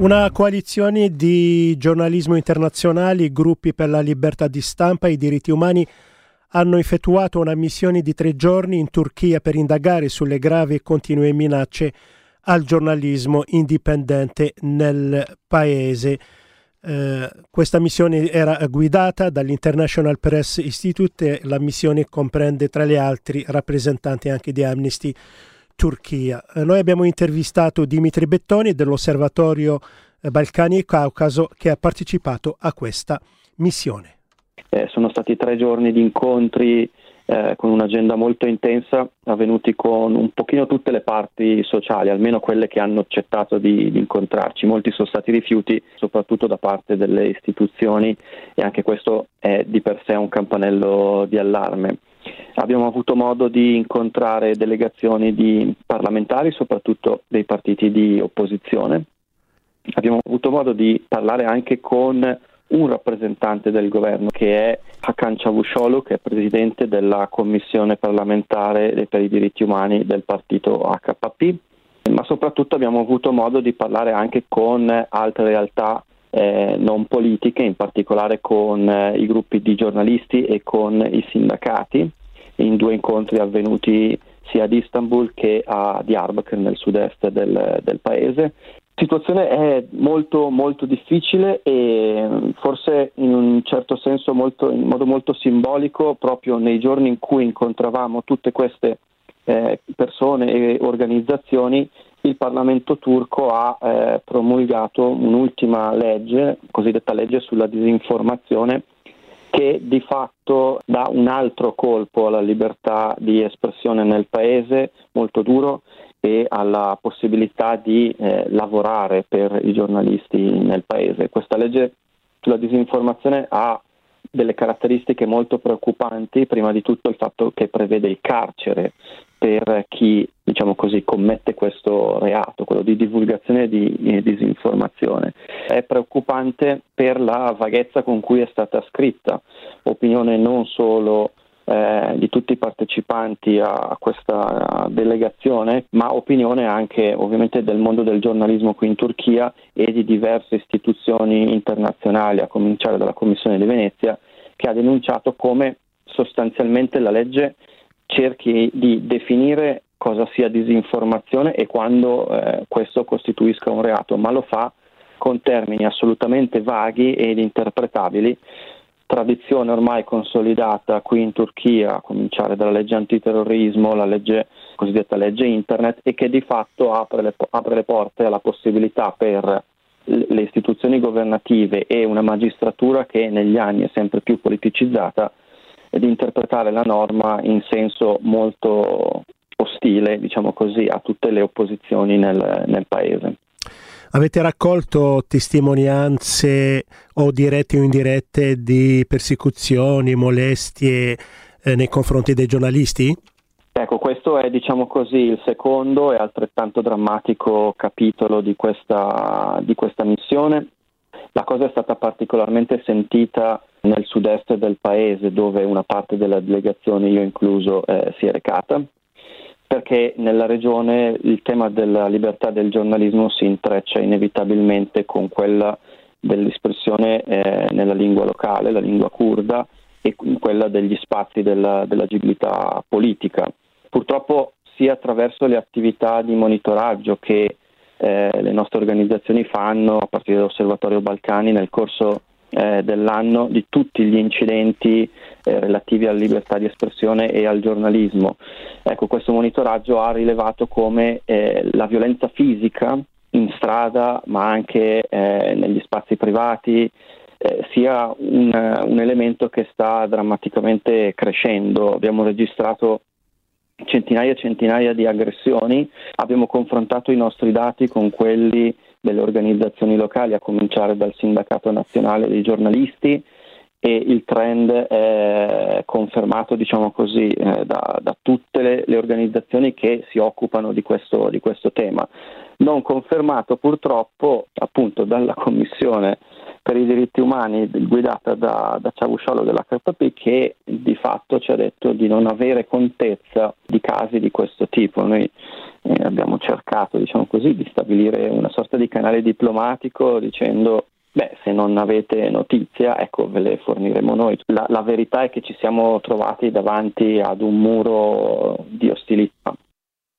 Una coalizione di giornalismo internazionali, gruppi per la libertà di stampa e i diritti umani hanno effettuato una missione di tre giorni in Turchia per indagare sulle gravi e continue minacce al giornalismo indipendente nel paese. Eh, questa missione era guidata dall'International Press Institute e la missione comprende tra le altre rappresentanti anche di Amnesty Turchia. Eh, noi abbiamo intervistato Dimitri Bettoni dell'Osservatorio eh, Balcani e Caucaso che ha partecipato a questa missione. Eh, sono stati tre giorni di incontri eh, con un'agenda molto intensa, avvenuti con un pochino tutte le parti sociali, almeno quelle che hanno accettato di, di incontrarci. Molti sono stati rifiuti, soprattutto da parte delle istituzioni e anche questo è di per sé un campanello di allarme. Abbiamo avuto modo di incontrare delegazioni di parlamentari, soprattutto dei partiti di opposizione. Abbiamo avuto modo di parlare anche con un rappresentante del governo che è Hakan Çavuşoğlu, che è presidente della commissione parlamentare per i diritti umani del partito HKP, ma soprattutto abbiamo avuto modo di parlare anche con altre realtà eh, non politiche, in particolare con eh, i gruppi di giornalisti e con i sindacati, in due incontri avvenuti sia ad Istanbul che a Diyarbakir nel sud-est del, del paese. La situazione è molto, molto difficile e forse in un certo senso molto, in modo molto simbolico proprio nei giorni in cui incontravamo tutte queste eh, persone e organizzazioni il Parlamento turco ha eh, promulgato un'ultima legge, cosiddetta legge sulla disinformazione, che di fatto dà un altro colpo alla libertà di espressione nel paese, molto duro, e alla possibilità di eh, lavorare per i giornalisti nel paese. Questa legge sulla disinformazione ha delle caratteristiche molto preoccupanti, prima di tutto il fatto che prevede il carcere per chi diciamo così, commette questo reato, quello di divulgazione di, di disinformazione. È preoccupante per la vaghezza con cui è stata scritta, opinione non solo eh, di tutti i partecipanti a questa delegazione, ma opinione anche ovviamente del mondo del giornalismo qui in Turchia e di diverse istituzioni internazionali, a cominciare dalla Commissione di Venezia, che ha denunciato come sostanzialmente la legge cerchi di definire cosa sia disinformazione e quando eh, questo costituisca un reato, ma lo fa con termini assolutamente vaghi ed interpretabili, tradizione ormai consolidata qui in Turchia, a cominciare dalla legge antiterrorismo, la legge, cosiddetta legge internet, e che di fatto apre le, apre le porte alla possibilità per le istituzioni governative e una magistratura che negli anni è sempre più politicizzata di interpretare la norma in senso molto ostile, diciamo così, a tutte le opposizioni nel, nel paese. Avete raccolto testimonianze o dirette o indirette di persecuzioni, molestie eh, nei confronti dei giornalisti? Ecco, questo è diciamo così, il secondo e altrettanto drammatico capitolo di questa, di questa missione. La cosa è stata particolarmente sentita nel sud-est del paese dove una parte della delegazione, io incluso, eh, si è recata, perché nella regione il tema della libertà del giornalismo si intreccia inevitabilmente con quella dell'espressione eh, nella lingua locale, la lingua kurda, e con quella degli spazi della, dell'agibilità politica. Purtroppo sia attraverso le attività di monitoraggio che eh, le nostre organizzazioni fanno a partire dall'Osservatorio Balcani nel corso eh, dell'anno di tutti gli incidenti eh, relativi alla libertà di espressione e al giornalismo. Ecco, questo monitoraggio ha rilevato come eh, la violenza fisica in strada, ma anche eh, negli spazi privati, eh, sia un, un, elemento che sta drammaticamente crescendo. Abbiamo registrato centinaia e centinaia di aggressioni, abbiamo confrontato i nostri dati con quelli delle organizzazioni locali, a cominciare dal Sindacato Nazionale dei Giornalisti e il trend è confermato diciamo così, eh, da, da, tutte le, le, organizzazioni che si occupano di questo, di questo tema. Non confermato purtroppo appunto dalla Commissione per i diritti umani guidata da, da Ciavusciolo dell'HPP che di fatto ci ha detto di non avere contezza di casi di questo tipo. Noi eh, abbiamo cercato diciamo così, di stabilire una sorta di canale diplomatico dicendo Beh, se non avete notizia, ecco, ve le forniremo noi. La, la, verità è che ci siamo trovati davanti ad un muro di